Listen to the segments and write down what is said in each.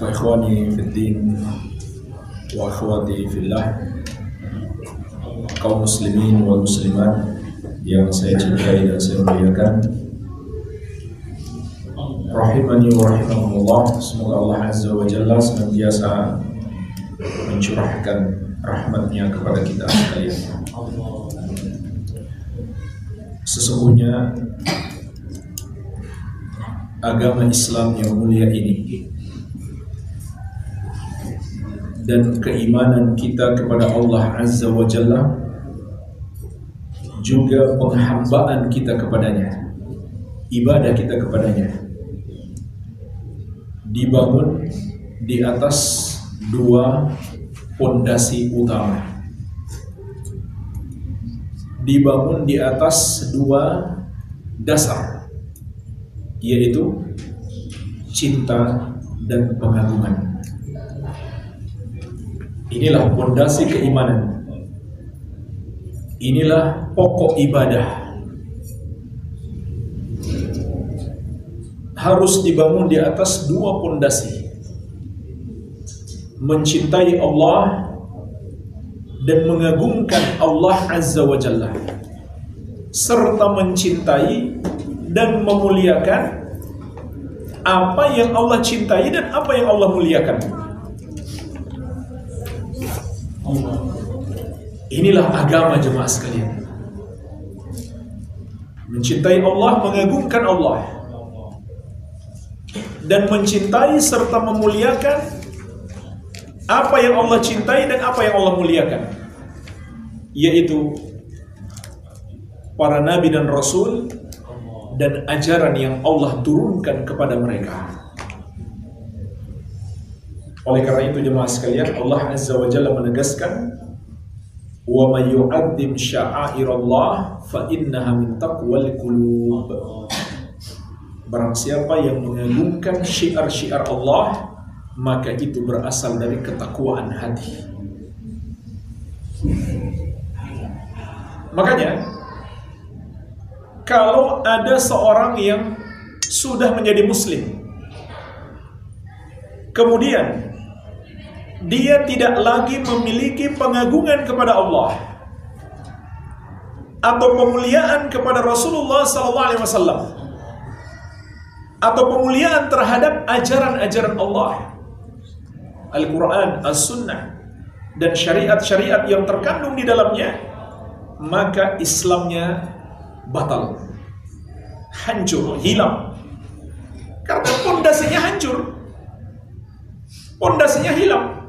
فإخواني في الدين وأخواتي في الله kaum muslimin wal muslimat yang saya cintai dan saya muliakan rahimani wa rahimakumullah semoga Allah azza wa jalla senantiasa mencurahkan rahmatnya kepada kita sekalian sesungguhnya agama Islam yang mulia ini dan keimanan kita kepada Allah Azza wa Jalla juga penghambaan kita kepadanya ibadah kita kepadanya dibangun di atas dua pondasi utama. Dibangun di atas dua dasar yaitu cinta dan pengagungan inilah pondasi keimanan. Inilah pokok ibadah. Harus dibangun di atas dua pondasi. Mencintai Allah dan mengagungkan Allah Azza wa Jalla. Serta mencintai dan memuliakan apa yang Allah cintai dan apa yang Allah muliakan inilah agama jemaah sekalian. Mencintai Allah mengagungkan Allah. Dan mencintai serta memuliakan apa yang Allah cintai dan apa yang Allah muliakan. Yaitu para nabi dan rasul dan ajaran yang Allah turunkan kepada mereka oleh karena itu jemaah sekalian Allah Azza wa Jalla menegaskan wa may yu'azzim sya'airallah fa innaha min taqwal qulub barang siapa yang mengagungkan syiar-syiar Allah maka itu berasal dari ketakwaan hati. Makanya kalau ada seorang yang sudah menjadi muslim kemudian dia tidak lagi memiliki pengagungan kepada Allah atau pemuliaan kepada Rasulullah SAW atau pemuliaan terhadap ajaran-ajaran Allah Al-Quran, As-Sunnah dan syariat-syariat yang terkandung di dalamnya maka Islamnya batal hancur, hilang. Karena pondasinya hancur pondasinya hilang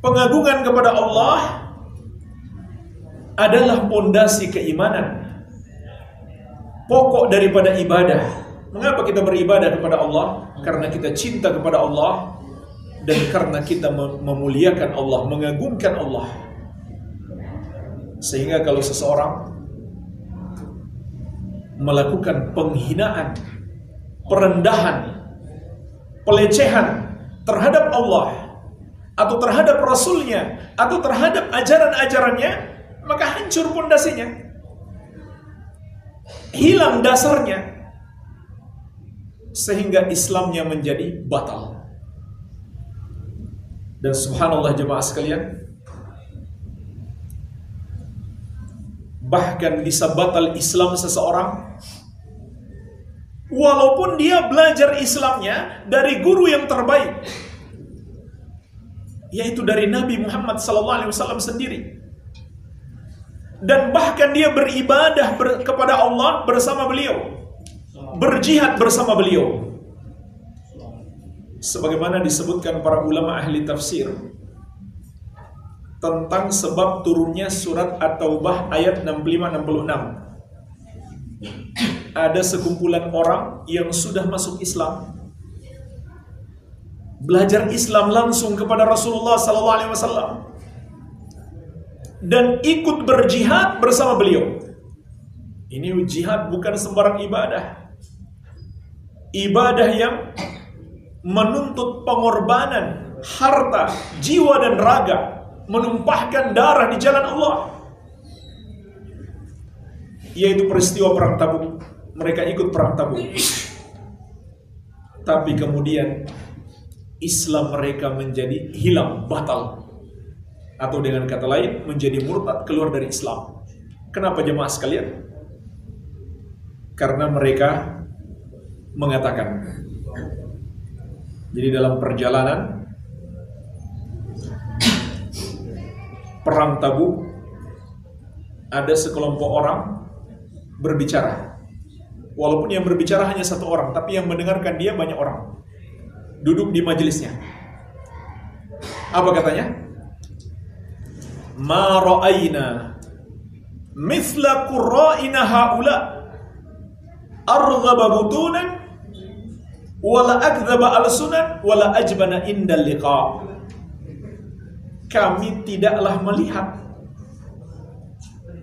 pengagungan kepada Allah adalah pondasi keimanan pokok daripada ibadah Mengapa kita beribadah kepada Allah? Karena kita cinta kepada Allah dan karena kita memuliakan Allah, mengagungkan Allah. Sehingga kalau seseorang melakukan penghinaan, perendahan, pelecehan terhadap Allah atau terhadap Rasulnya atau terhadap ajaran-ajarannya, maka hancur pondasinya. Hilang dasarnya, sehingga Islamnya menjadi batal. Dan subhanallah jemaah sekalian, bahkan bisa batal Islam seseorang walaupun dia belajar Islamnya dari guru yang terbaik yaitu dari Nabi Muhammad SAW sendiri dan bahkan dia beribadah ber kepada Allah bersama beliau berjihad bersama beliau. Sebagaimana disebutkan para ulama ahli tafsir tentang sebab turunnya surat At-Taubah ayat 65-66. ada sekumpulan orang yang sudah masuk Islam belajar Islam langsung kepada Rasulullah sallallahu alaihi wasallam dan ikut berjihad bersama beliau. Ini jihad bukan sembarang ibadah. Ibadah yang menuntut pengorbanan harta, jiwa dan raga, menumpahkan darah di jalan Allah. Yaitu peristiwa perang Tabuk. Mereka ikut perang Tabuk. Tapi kemudian Islam mereka menjadi hilang, batal. Atau dengan kata lain, menjadi murtad keluar dari Islam. Kenapa jemaah sekalian? Karena mereka mengatakan. Jadi dalam perjalanan perang Tabuk ada sekelompok orang berbicara. Walaupun yang berbicara hanya satu orang, tapi yang mendengarkan dia banyak orang duduk di majelisnya. Apa katanya? Ma ra'ayna mithla qurra'ina haula arghaba butunan wala akdzaba alsunan wala ajbana indal liqa. Kami tidaklah melihat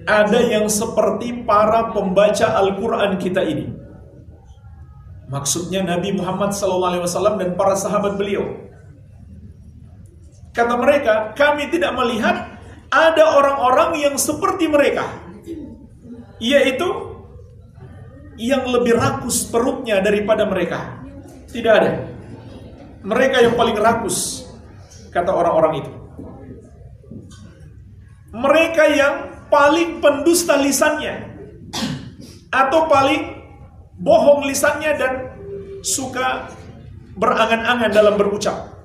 ada yang seperti para pembaca Al-Quran kita ini Maksudnya Nabi Muhammad SAW dan para sahabat beliau. Kata mereka, kami tidak melihat ada orang-orang yang seperti mereka. Yaitu yang lebih rakus perutnya daripada mereka. Tidak ada. Mereka yang paling rakus, kata orang-orang itu. Mereka yang paling pendusta lisannya. Atau paling bohong lisannya dan suka berangan-angan dalam berucap.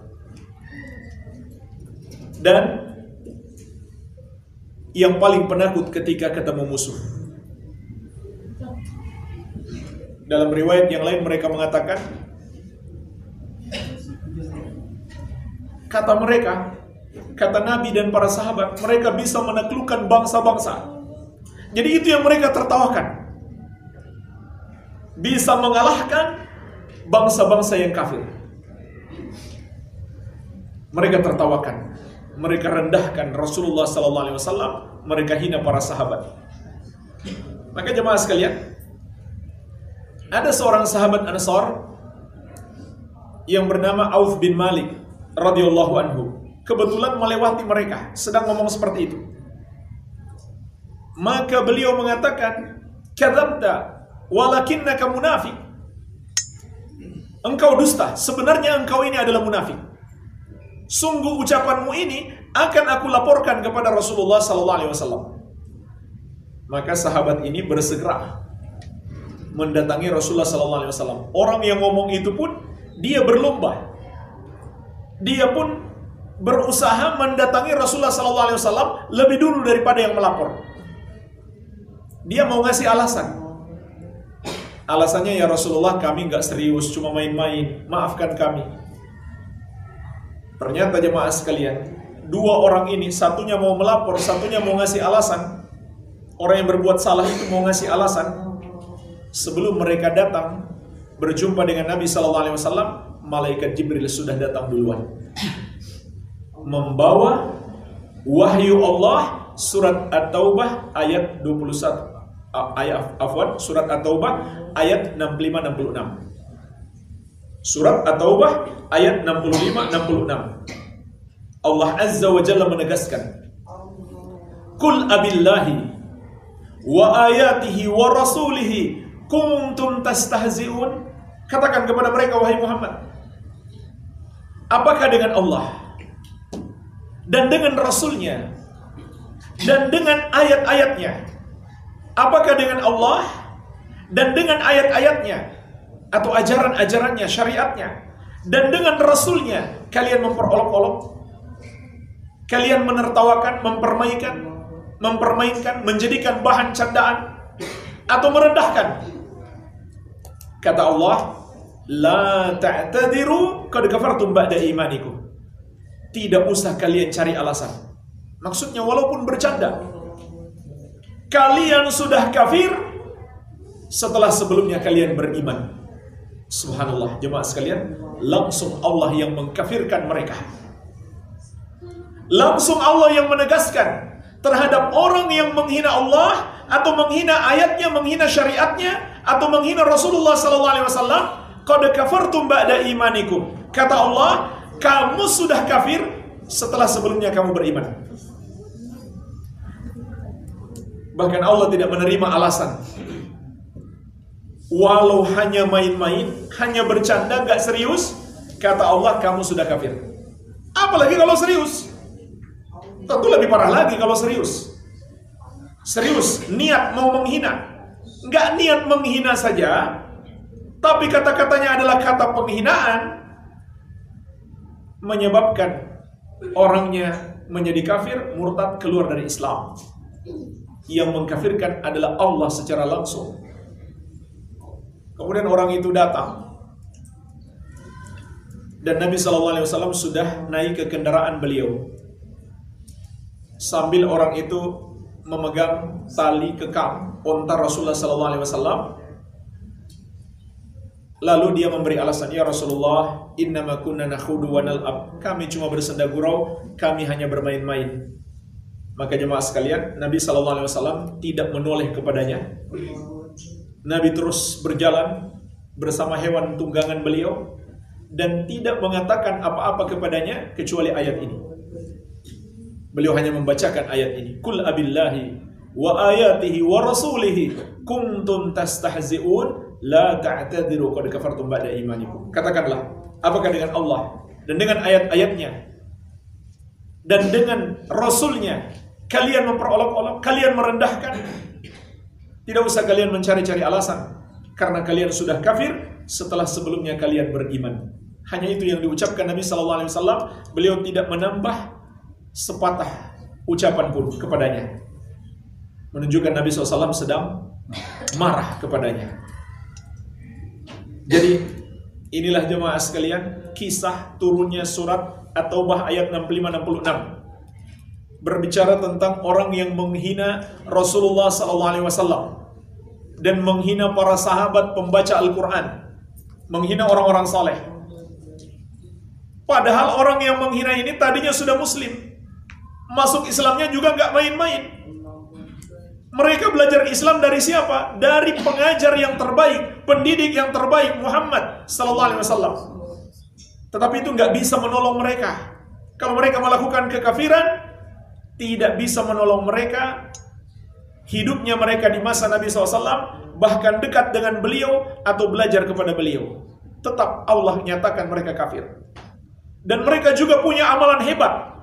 Dan yang paling penakut ketika ketemu musuh. Dalam riwayat yang lain mereka mengatakan kata mereka, kata Nabi dan para sahabat, mereka bisa menaklukkan bangsa-bangsa. Jadi itu yang mereka tertawakan bisa mengalahkan bangsa-bangsa yang kafir. Mereka tertawakan, mereka rendahkan Rasulullah sallallahu alaihi wasallam, mereka hina para sahabat. Maka jemaah sekalian, ada seorang sahabat Ansar yang bernama Auf bin Malik radhiyallahu anhu. Kebetulan melewati mereka, sedang ngomong seperti itu. Maka beliau mengatakan, "Kadzabta walakinnaka munafik. Engkau dusta, sebenarnya engkau ini adalah munafik. Sungguh ucapanmu ini akan aku laporkan kepada Rasulullah sallallahu alaihi wasallam. Maka sahabat ini bersegera mendatangi Rasulullah sallallahu alaihi wasallam. Orang yang ngomong itu pun dia berlomba. Dia pun berusaha mendatangi Rasulullah sallallahu alaihi wasallam lebih dulu daripada yang melapor. Dia mau ngasih alasan. Alasannya ya Rasulullah kami nggak serius, cuma main-main. Maafkan kami. Ternyata jemaah sekalian, dua orang ini satunya mau melapor, satunya mau ngasih alasan. Orang yang berbuat salah itu mau ngasih alasan. Sebelum mereka datang berjumpa dengan Nabi Shallallahu Alaihi Wasallam, malaikat Jibril sudah datang duluan, membawa wahyu Allah surat At-Taubah ayat 21 ayat afwan surat At-Taubah ayat 65 66. Surat At-Taubah ayat 65 66. Allah Azza wa Jalla menegaskan Kul abillahi wa ayatihi wa rasulihi kuntum tastahzi'un Katakan kepada mereka wahai Muhammad Apakah dengan Allah dan dengan Rasulnya dan dengan ayat-ayatnya Apakah dengan Allah dan dengan ayat-ayatnya atau ajaran-ajarannya, syariatnya dan dengan rasulnya kalian memperolok-olok? Kalian menertawakan, mempermainkan mempermainkan, menjadikan bahan candaan atau merendahkan? Kata Allah la ta'tadiru qad kafartum ba'da imanikum. Tidak usah kalian cari alasan. Maksudnya walaupun bercanda kalian sudah kafir setelah sebelumnya kalian beriman. Subhanallah, jemaah sekalian, langsung Allah yang mengkafirkan mereka. Langsung Allah yang menegaskan terhadap orang yang menghina Allah atau menghina ayatnya, menghina syariatnya, atau menghina Rasulullah sallallahu alaihi wasallam, qad kafartum ba'da imanikum. Kata Allah, kamu sudah kafir setelah sebelumnya kamu beriman. Bahkan Allah tidak menerima alasan Walau hanya main-main, hanya bercanda, gak serius, kata Allah kamu sudah kafir. Apalagi kalau serius. Tentu lebih parah lagi kalau serius. Serius, niat mau menghina. Gak niat menghina saja, tapi kata-katanya adalah kata penghinaan, menyebabkan orangnya menjadi kafir, murtad, keluar dari Islam. Yang mengkafirkan adalah Allah secara langsung. Kemudian orang itu datang dan Nabi SAW sudah naik ke kendaraan beliau. Sambil orang itu memegang tali kekang onta Rasulullah SAW. Lalu dia memberi alasan, Ya Rasulullah, innama kunna nakhudu wa nal'ab. Kami cuma bersenda gurau, kami hanya bermain-main. Maka jemaah sekalian, Nabi SAW tidak menoleh kepadanya. Nabi terus berjalan bersama hewan tunggangan beliau dan tidak mengatakan apa-apa kepadanya kecuali ayat ini. Beliau hanya membacakan ayat ini. Kul abillahi wa ayatihi wa rasulihi kuntum tastahzi'un la ta'tadiru qad kafartum ba'da imanikum. Katakanlah, apakah dengan Allah dan dengan ayat-ayatnya dan dengan rasulnya kalian memperolok-olok, kalian merendahkan tidak usah kalian mencari-cari alasan karena kalian sudah kafir setelah sebelumnya kalian beriman. Hanya itu yang diucapkan Nabi Wasallam. Beliau tidak menambah sepatah ucapan pun kepadanya. Menunjukkan Nabi SAW sedang marah kepadanya. Jadi inilah jemaah sekalian kisah turunnya surat atau bah ayat 65-66 berbicara tentang orang yang menghina Rasulullah SAW dan menghina para sahabat pembaca Al-Quran, menghina orang-orang saleh. Padahal orang yang menghina ini tadinya sudah Muslim, masuk Islamnya juga nggak main-main. Mereka belajar Islam dari siapa? Dari pengajar yang terbaik, pendidik yang terbaik Muhammad Sallallahu Alaihi Wasallam. Tetapi itu nggak bisa menolong mereka. Kalau mereka melakukan kekafiran, tidak bisa menolong mereka hidupnya mereka di masa Nabi SAW bahkan dekat dengan beliau atau belajar kepada beliau. Tetap Allah nyatakan mereka kafir. Dan mereka juga punya amalan hebat.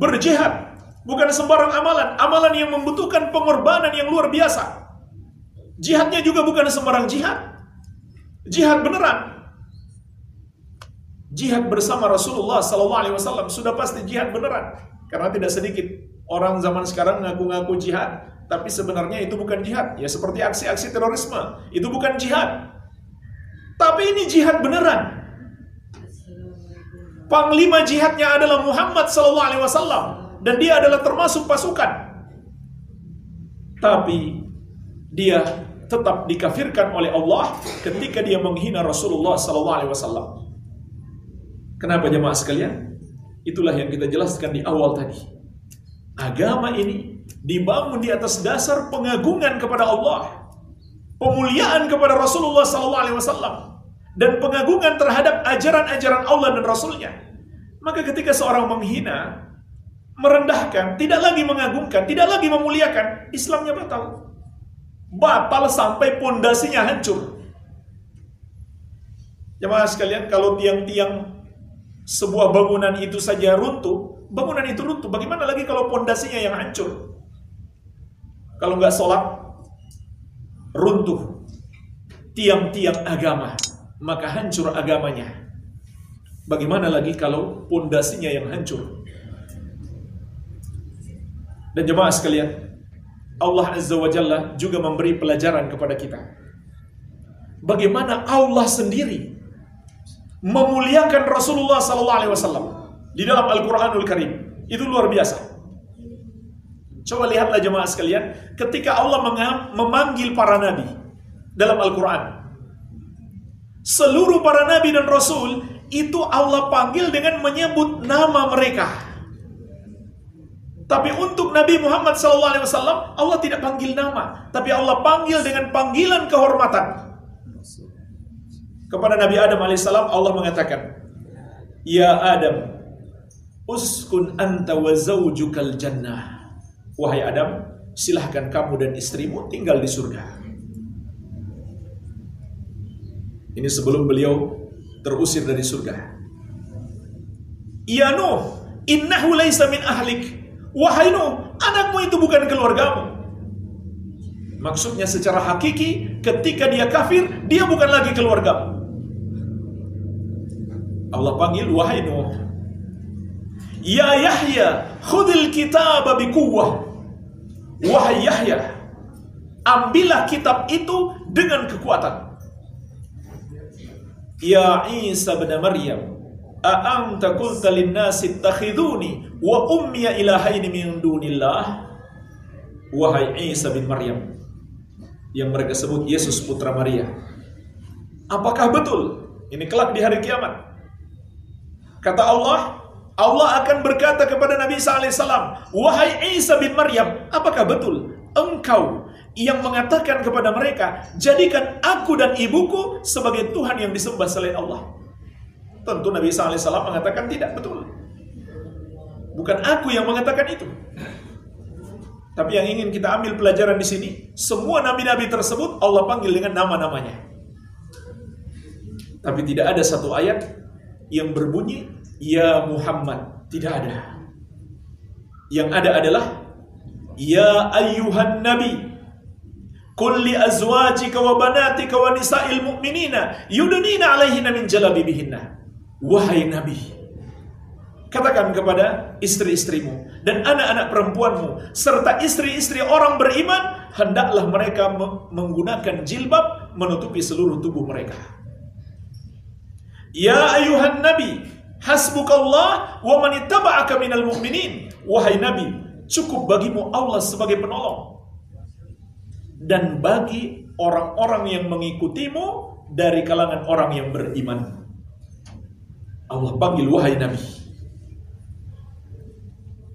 Berjihad. Bukan sembarang amalan amalan yang membutuhkan pengorbanan yang luar biasa. Jihadnya juga bukan sembarang jihad. Jihad beneran. Jihad bersama Rasulullah SAW sudah pasti jihad beneran karena tidak sedikit orang zaman sekarang ngaku-ngaku jihad, tapi sebenarnya itu bukan jihad. Ya seperti aksi-aksi terorisme, itu bukan jihad. Tapi ini jihad beneran. Panglima jihadnya adalah Muhammad sallallahu alaihi wasallam dan dia adalah termasuk pasukan. Tapi dia tetap dikafirkan oleh Allah ketika dia menghina Rasulullah sallallahu alaihi wasallam. Kenapa jemaah sekalian? Itulah yang kita jelaskan di awal tadi. Agama ini dibangun di atas dasar pengagungan kepada Allah, pemuliaan kepada Rasulullah SAW, dan pengagungan terhadap ajaran-ajaran Allah dan Rasulnya. Maka ketika seorang menghina, merendahkan, tidak lagi mengagungkan, tidak lagi memuliakan, Islamnya batal. Batal sampai pondasinya hancur. Jemaah sekalian, kalau tiang-tiang sebuah bangunan itu saja runtuh, bangunan itu runtuh. Bagaimana lagi kalau pondasinya yang hancur? Kalau nggak sholat, runtuh tiang-tiang agama, maka hancur agamanya. Bagaimana lagi kalau pondasinya yang hancur? Dan jemaah sekalian, Allah Azza wa Jalla juga memberi pelajaran kepada kita. Bagaimana Allah sendiri memuliakan Rasulullah wasallam di dalam Al-Qur'anul Karim. Itu luar biasa. Coba lihatlah jemaah sekalian, ketika Allah memanggil para nabi, dalam Al-Quran. Seluruh para nabi dan rasul itu Allah panggil dengan menyebut nama mereka. Tapi untuk Nabi Muhammad SAW Allah tidak panggil nama, tapi Allah panggil dengan panggilan kehormatan. Kepada Nabi Adam alaihissalam Allah mengatakan, Ya Adam, uskun anta wa zawjukal jannah. Wahai Adam, silahkan kamu dan istrimu tinggal di surga. Ini sebelum beliau terusir dari surga. Ya Nuh, innahu laisa min ahlik. Wahai Nuh, anakmu itu bukan keluargamu. Maksudnya secara hakiki, ketika dia kafir, dia bukan lagi keluargamu. Allah panggil, wahai Nuh. Ya Yahya, khudil kitab bikuwah. Wahai Yahya, ambillah kitab itu dengan kekuatan. Ya Isa bin Maryam, a'anta qulta lin-nasi ittakhiduni wa ummiya ilahaini min dunillah? Wahai Isa bin Maryam, yang mereka sebut Yesus putra Maria. Apakah betul? Ini kelak di hari kiamat. Kata Allah, Allah akan berkata kepada Nabi Isa alaihissalam, Wahai Isa bin Maryam, apakah betul engkau yang mengatakan kepada mereka, jadikan aku dan ibuku sebagai Tuhan yang disembah selain Allah. Tentu Nabi SAW mengatakan tidak betul. Bukan aku yang mengatakan itu. Tapi yang ingin kita ambil pelajaran di sini, semua nabi-nabi tersebut Allah panggil dengan nama-namanya. Tapi tidak ada satu ayat yang berbunyi Ya Muhammad, tidak ada. Yang ada adalah Ya ayyuhan nabi Kulli azwajika wa banatika wa nisa'il mu'minina yudnina alaihinna min jalabibihinna. Wahai Nabi, katakan kepada istri-istrimu dan anak-anak perempuanmu serta istri-istri orang beriman hendaklah mereka menggunakan jilbab menutupi seluruh tubuh mereka. Ya ayuhan nabi, hasbukallah wa man ittaba'aka minal mu'minin. Wahai nabi, cukup bagimu Allah sebagai penolong dan bagi orang-orang yang mengikutimu dari kalangan orang yang beriman. Allah panggil wahai Nabi.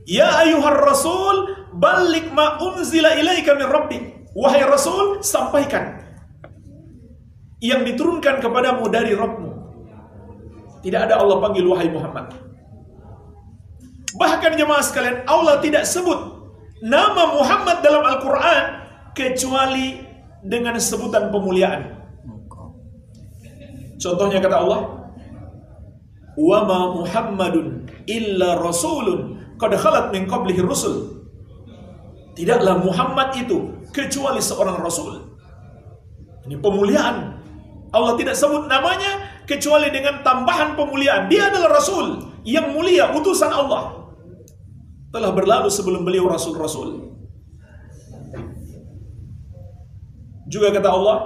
Ya ayuhar rasul, balik ma unzila ilaika min rabbik. Wahai Rasul, sampaikan yang diturunkan kepadamu dari Rabbmu. Tidak ada Allah panggil wahai Muhammad. Bahkan jemaah sekalian, Allah tidak sebut nama Muhammad dalam Al-Quran kecuali dengan sebutan pemuliaan. Contohnya kata Allah, "Wa ma Muhammadun illa rasulun qad khalat min qablihi rusul." Tidaklah Muhammad itu kecuali seorang rasul. Ini pemuliaan. Allah tidak sebut namanya kecuali dengan tambahan pemuliaan. Dia adalah rasul yang mulia, utusan Allah. Telah berlalu sebelum beliau rasul-rasul. Juga kata Allah,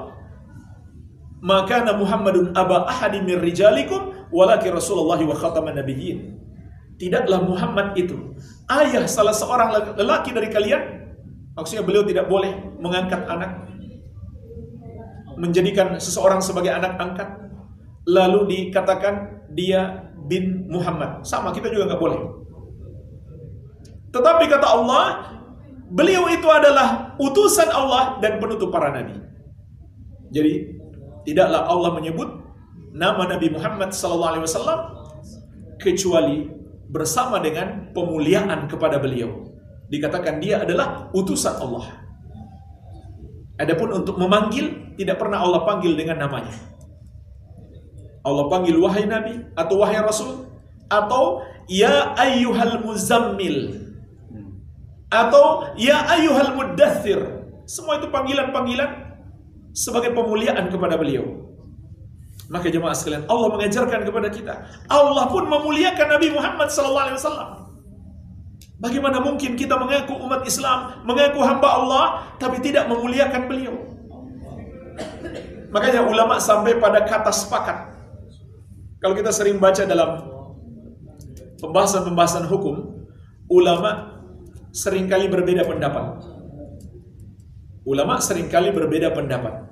maka Muhammadun aba ahadi min rijalikum walaki Rasulullah wa khataman nabiyyin. Tidaklah Muhammad itu ayah salah seorang lelaki dari kalian. Maksudnya beliau tidak boleh mengangkat anak menjadikan seseorang sebagai anak angkat lalu dikatakan dia bin Muhammad. Sama kita juga nggak boleh. Tetapi kata Allah, Beliau itu adalah utusan Allah dan penutup para nabi. Jadi tidaklah Allah menyebut nama Nabi Muhammad SAW kecuali bersama dengan pemuliaan kepada beliau. Dikatakan dia adalah utusan Allah. Adapun untuk memanggil tidak pernah Allah panggil dengan namanya. Allah panggil wahai nabi atau wahai rasul atau ya ayyuhal muzammil atau ya ayyuhal muddathir. Semua itu panggilan-panggilan sebagai pemuliaan kepada beliau. Maka jemaah sekalian, Allah mengajarkan kepada kita. Allah pun memuliakan Nabi Muhammad SAW. Bagaimana mungkin kita mengaku umat Islam, mengaku hamba Allah, tapi tidak memuliakan beliau? Makanya ulama sampai pada kata sepakat. Kalau kita sering baca dalam pembahasan-pembahasan hukum, ulama sering kali berbeda pendapat. Ulama sering kali berbeda pendapat.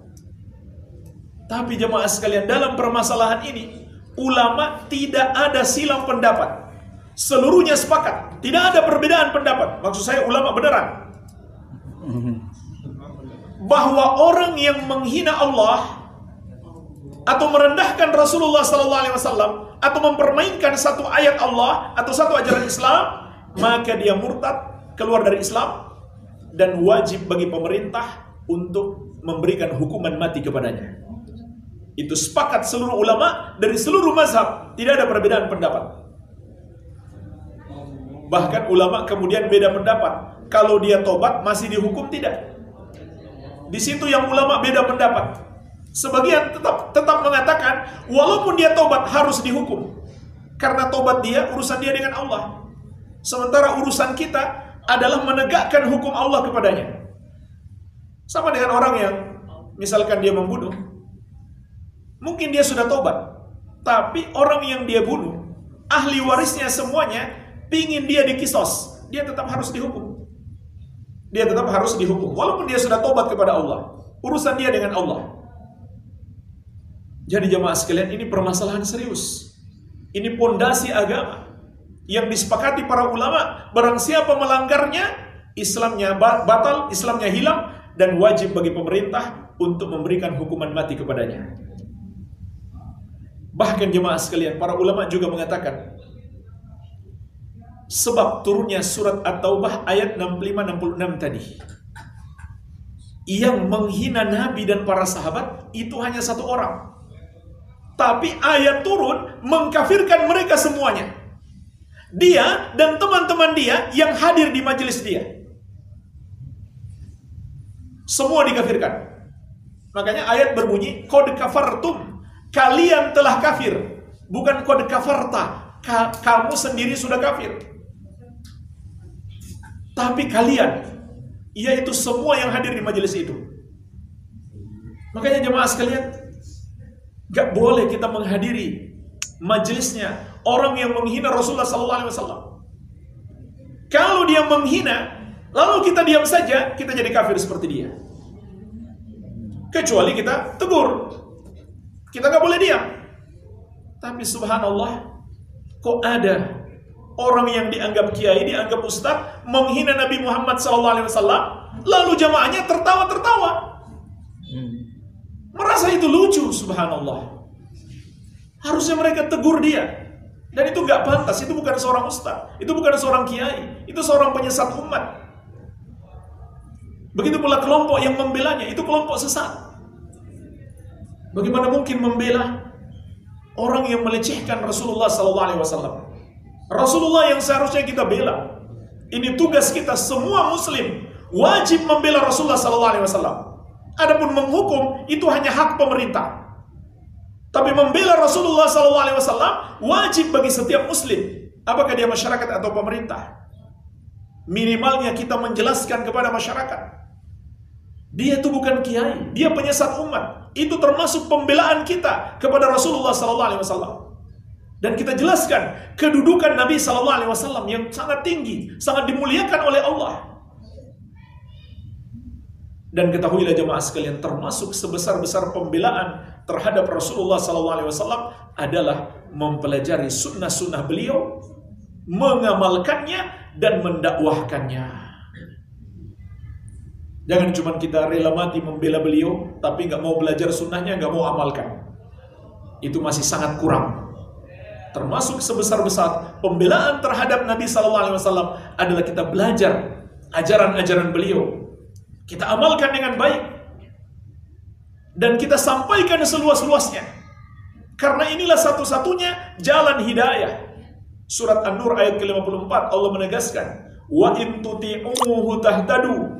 Tapi jemaah sekalian, dalam permasalahan ini, ulama tidak ada silang pendapat. Seluruhnya sepakat, tidak ada perbedaan pendapat. Maksud saya ulama beneran. Bahwa orang yang menghina Allah atau merendahkan Rasulullah SAW atau mempermainkan satu ayat Allah atau satu ajaran Islam, maka dia murtad, keluar dari Islam dan wajib bagi pemerintah untuk memberikan hukuman mati kepadanya. Itu sepakat seluruh ulama dari seluruh mazhab, tidak ada perbedaan pendapat. Bahkan ulama kemudian beda pendapat. Kalau dia tobat masih dihukum tidak? Di situ yang ulama beda pendapat. Sebagian tetap tetap mengatakan walaupun dia tobat harus dihukum. Karena tobat dia urusan dia dengan Allah. Sementara urusan kita adalah menegakkan hukum Allah kepadanya. Sama dengan orang yang misalkan dia membunuh, Mungkin dia sudah tobat. Tapi orang yang dia bunuh, ahli warisnya semuanya, pingin dia dikisos. Dia tetap harus dihukum. Dia tetap harus dihukum. Walaupun dia sudah tobat kepada Allah. Urusan dia dengan Allah. Jadi jemaah sekalian, ini permasalahan serius. Ini pondasi agama. Yang disepakati para ulama, barang siapa melanggarnya, Islamnya batal, Islamnya hilang, dan wajib bagi pemerintah untuk memberikan hukuman mati kepadanya. Bahkan jemaah sekalian, para ulama juga mengatakan sebab turunnya surat At-Taubah ayat 65-66 tadi. Yang menghina Nabi dan para sahabat itu hanya satu orang. Tapi ayat turun mengkafirkan mereka semuanya. Dia dan teman-teman dia yang hadir di majelis dia. Semua dikafirkan. Makanya ayat berbunyi, Qad kafartum Kalian telah kafir. Bukan kode kafarta. Ka kamu sendiri sudah kafir. Tapi kalian, yaitu semua yang hadir di majelis itu. Makanya jemaah sekalian, gak boleh kita menghadiri majelisnya orang yang menghina Rasulullah SAW. Kalau dia menghina, lalu kita diam saja, kita jadi kafir seperti dia. Kecuali kita tegur, kita nggak boleh diam. Tapi subhanallah, kok ada orang yang dianggap kiai, dianggap ustaz, menghina Nabi Muhammad SAW, lalu jamaahnya tertawa-tertawa. Merasa itu lucu, subhanallah. Harusnya mereka tegur dia. Dan itu nggak pantas, itu bukan seorang ustaz, itu bukan seorang kiai, itu seorang penyesat umat. Begitu pula kelompok yang membelanya, itu kelompok sesat. Bagaimana mungkin membela orang yang melecehkan Rasulullah wasallam? Rasulullah yang seharusnya kita bela. Ini tugas kita semua muslim wajib membela Rasulullah wasallam. Adapun menghukum itu hanya hak pemerintah. Tapi membela Rasulullah wasallam wajib bagi setiap muslim, apakah dia masyarakat atau pemerintah. Minimalnya kita menjelaskan kepada masyarakat. Dia itu bukan kiai, dia penyesat umat itu termasuk pembelaan kita kepada Rasulullah wasallam. Dan kita jelaskan kedudukan Nabi wasallam yang sangat tinggi, sangat dimuliakan oleh Allah. Dan ketahuilah jemaah sekalian termasuk sebesar-besar pembelaan terhadap Rasulullah wasallam adalah mempelajari sunnah-sunnah beliau, mengamalkannya dan mendakwahkannya. Jangan cuma kita rela mati membela beliau, tapi nggak mau belajar sunnahnya, nggak mau amalkan. Itu masih sangat kurang. Termasuk sebesar-besar pembelaan terhadap Nabi Wasallam adalah kita belajar ajaran-ajaran beliau. Kita amalkan dengan baik dan kita sampaikan seluas-luasnya. Karena inilah satu-satunya jalan hidayah. Surat An-Nur ayat ke-54 Allah menegaskan, "Wa in tuti'uhu tahtadu."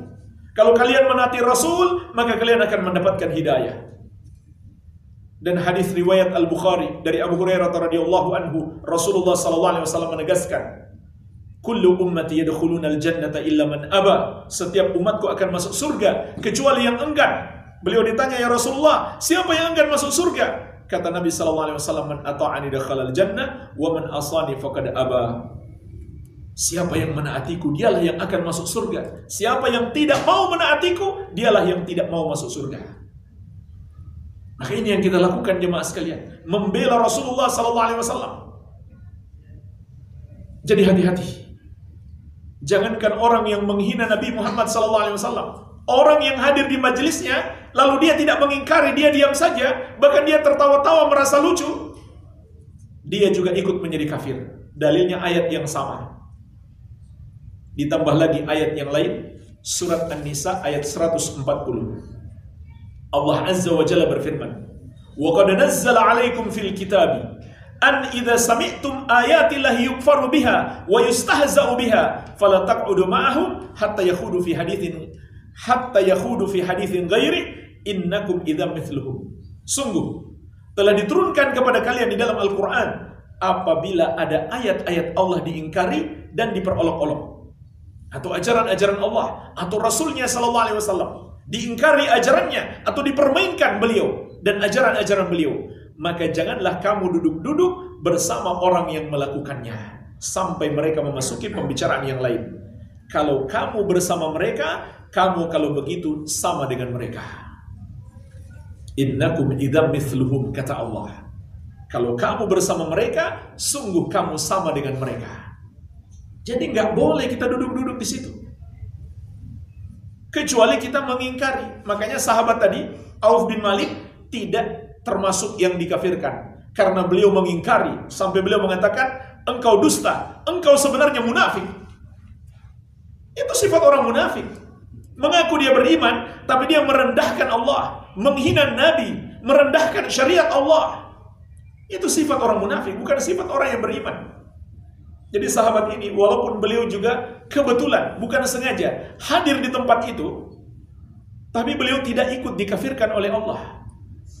Kalau kalian menati Rasul, maka kalian akan mendapatkan hidayah. Dan hadis riwayat Al-Bukhari dari Abu Hurairah radhiyallahu anhu, Rasulullah sallallahu alaihi wasallam menegaskan, "Kullu ummati yadkhuluna al-jannata illa man aba." Setiap umatku akan masuk surga kecuali yang enggan. Beliau ditanya, "Ya Rasulullah, siapa yang enggan masuk surga?" Kata Nabi sallallahu alaihi wasallam, "Man ata'ani dakhala al-jannah wa man asani faqad aba." Siapa yang menaatiku, dialah yang akan masuk surga. Siapa yang tidak mau menaatiku, dialah yang tidak mau masuk surga. Maka ini yang kita lakukan jemaah sekalian, membela Rasulullah sallallahu. Jadi hati-hati. Jangankan orang yang menghina Nabi Muhammad wasallam, orang yang hadir di majelisnya lalu dia tidak mengingkari, dia diam saja, bahkan dia tertawa-tawa merasa lucu, dia juga ikut menjadi kafir. Dalilnya ayat yang sama. Ditambah lagi ayat yang lain, surat An-Nisa ayat 140. Allah Azza wa Jalla berfirman, "Wa qad nazzala 'alaikum fil kitabi an idza sami'tum ayati llahi yukfaru biha wa yustahza'u biha fala taq'udu ma'ahum hatta yakhudu fi haditsin hatta yakhudu fi haditsin ghairi innakum idzam mithluhum." Sungguh telah diturunkan kepada kalian di dalam Al-Qur'an apabila ada ayat-ayat Allah diingkari dan diperolok-olok atau ajaran-ajaran Allah atau Rasulnya Sallallahu Alaihi Wasallam diingkari ajarannya atau dipermainkan beliau dan ajaran-ajaran beliau maka janganlah kamu duduk-duduk bersama orang yang melakukannya sampai mereka memasuki pembicaraan yang lain. Kalau kamu bersama mereka kamu kalau begitu sama dengan mereka. Innakum idam mithluhum kata Allah. Kalau kamu bersama mereka sungguh kamu sama dengan mereka. Jadi nggak boleh kita duduk-duduk di situ. Kecuali kita mengingkari. Makanya sahabat tadi, Auf bin Malik tidak termasuk yang dikafirkan karena beliau mengingkari sampai beliau mengatakan engkau dusta, engkau sebenarnya munafik. Itu sifat orang munafik. Mengaku dia beriman, tapi dia merendahkan Allah, menghina Nabi, merendahkan syariat Allah. Itu sifat orang munafik, bukan sifat orang yang beriman. Jadi sahabat ini walaupun beliau juga kebetulan bukan sengaja hadir di tempat itu tapi beliau tidak ikut dikafirkan oleh Allah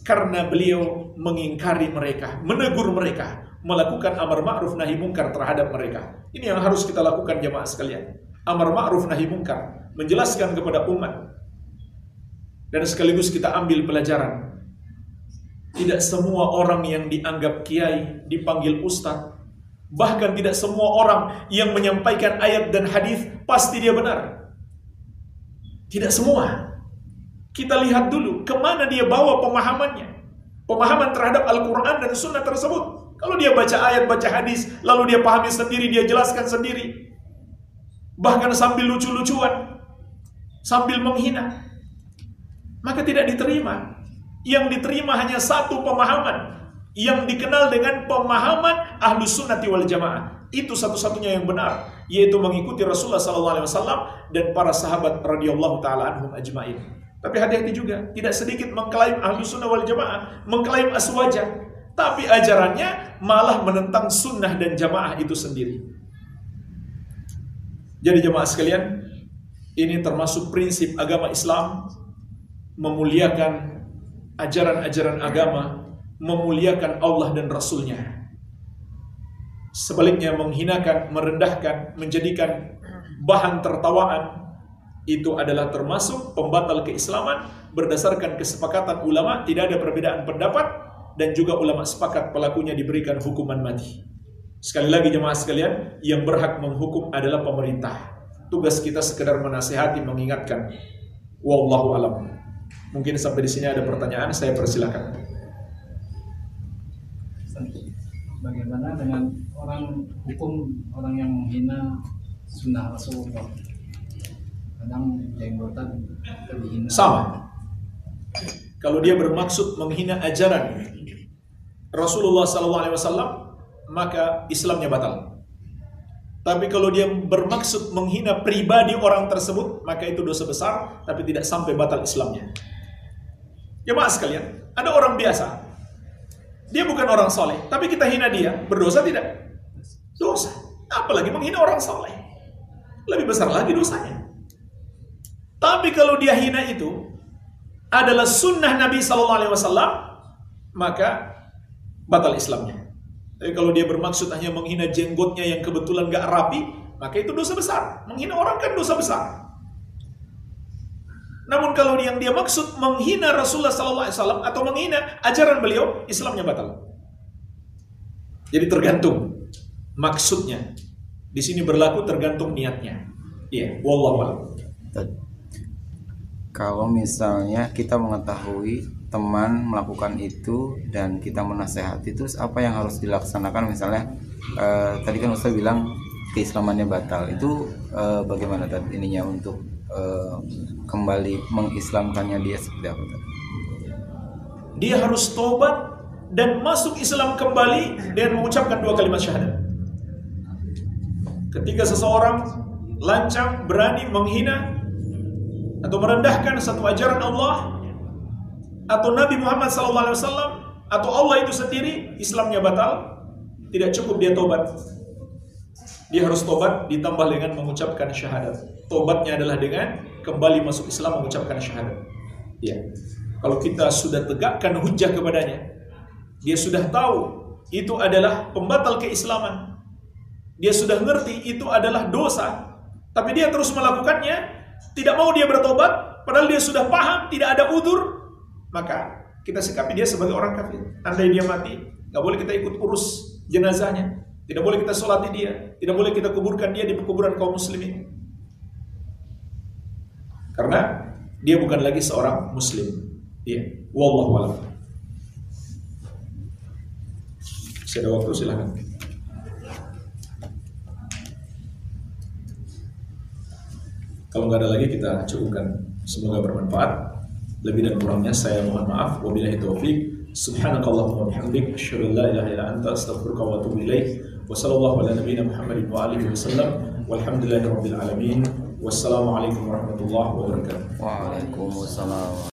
karena beliau mengingkari mereka, menegur mereka, melakukan amar ma'ruf nahi mungkar terhadap mereka. Ini yang harus kita lakukan jemaah sekalian. Amar ma'ruf nahi mungkar, menjelaskan kepada umat. Dan sekaligus kita ambil pelajaran. Tidak semua orang yang dianggap kiai dipanggil ustadz Bahkan tidak semua orang yang menyampaikan ayat dan hadis pasti dia benar. Tidak semua. Kita lihat dulu ke mana dia bawa pemahamannya. Pemahaman terhadap Al-Quran dan Sunnah tersebut. Kalau dia baca ayat, baca hadis, lalu dia pahami sendiri, dia jelaskan sendiri. Bahkan sambil lucu-lucuan. Sambil menghina. Maka tidak diterima. Yang diterima hanya satu pemahaman yang dikenal dengan pemahaman ahlu sunnati wal jamaah. Itu satu-satunya yang benar, yaitu mengikuti Rasulullah SAW dan para sahabat radhiyallahu taala anhum ajmain. Tapi hati-hati juga, tidak sedikit mengklaim ahlu sunnah wal jamaah, mengklaim aswaja, tapi ajarannya malah menentang sunnah dan jamaah itu sendiri. Jadi jemaah sekalian, ini termasuk prinsip agama Islam memuliakan ajaran-ajaran agama memuliakan Allah dan Rasulnya. Sebaliknya menghinakan, merendahkan, menjadikan bahan tertawaan itu adalah termasuk pembatal keislaman berdasarkan kesepakatan ulama tidak ada perbedaan pendapat dan juga ulama sepakat pelakunya diberikan hukuman mati. Sekali lagi jemaah sekalian, yang berhak menghukum adalah pemerintah. Tugas kita sekedar menasehati, mengingatkan. Wallahu alam. Mungkin sampai di sini ada pertanyaan, saya persilakan. bagaimana dengan orang hukum orang yang menghina sunnah Rasulullah sama kalau dia bermaksud menghina ajaran Rasulullah SAW maka Islamnya batal tapi kalau dia bermaksud menghina pribadi orang tersebut maka itu dosa besar tapi tidak sampai batal Islamnya Jemaah sekalian, ada orang biasa dia bukan orang soleh, tapi kita hina dia, berdosa tidak? Dosa. Apalagi menghina orang soleh. Lebih besar lagi dosanya. Tapi kalau dia hina itu adalah sunnah Nabi Sallallahu Alaihi Wasallam, maka batal Islamnya. Tapi kalau dia bermaksud hanya menghina jenggotnya yang kebetulan gak rapi, maka itu dosa besar. Menghina orang kan dosa besar. Namun kalau yang dia maksud menghina Rasulullah SAW atau menghina ajaran beliau, Islamnya batal. Jadi tergantung maksudnya. Di sini berlaku tergantung niatnya. Iya, wallahu Kalau misalnya kita mengetahui teman melakukan itu dan kita menasehati itu apa yang harus dilaksanakan misalnya eh, tadi kan Ustaz bilang keislamannya batal itu eh, bagaimana tadi ininya untuk eh, kembali mengislamkannya dia seperti apa tadi? Dia harus tobat dan masuk Islam kembali dan mengucapkan dua kalimat syahadat. Ketika seseorang lancang berani menghina atau merendahkan satu ajaran Allah atau Nabi Muhammad SAW atau Allah itu sendiri, Islamnya batal, tidak cukup dia tobat. Dia harus tobat ditambah dengan mengucapkan syahadat. Tobatnya adalah dengan kembali masuk Islam mengucapkan syahadat. Ya. Kalau kita sudah tegakkan hujah kepadanya, dia sudah tahu itu adalah pembatal keislaman. Dia sudah ngerti itu adalah dosa, tapi dia terus melakukannya, tidak mau dia bertobat, padahal dia sudah paham tidak ada udur, maka kita sikapi dia sebagai orang kafir. Andai dia mati, nggak boleh kita ikut urus jenazahnya, tidak boleh kita sholati dia, tidak boleh kita kuburkan dia di kuburan kaum muslimin. Karena dia bukan lagi seorang muslim. Iya, wallahu a'lam. Masih ada waktu silahkan. Kalau nggak ada lagi kita cukupkan. Semoga bermanfaat. Lebih dan kurangnya saya mohon maaf. Wabillahi taufik. Subhanakallahumma bihamdik asyhadu an la ilaha illa anta astaghfiruka wa atubu ilaik. Wassalamualaikum warahmatullahi wabarakatuh. Waalaikumsalam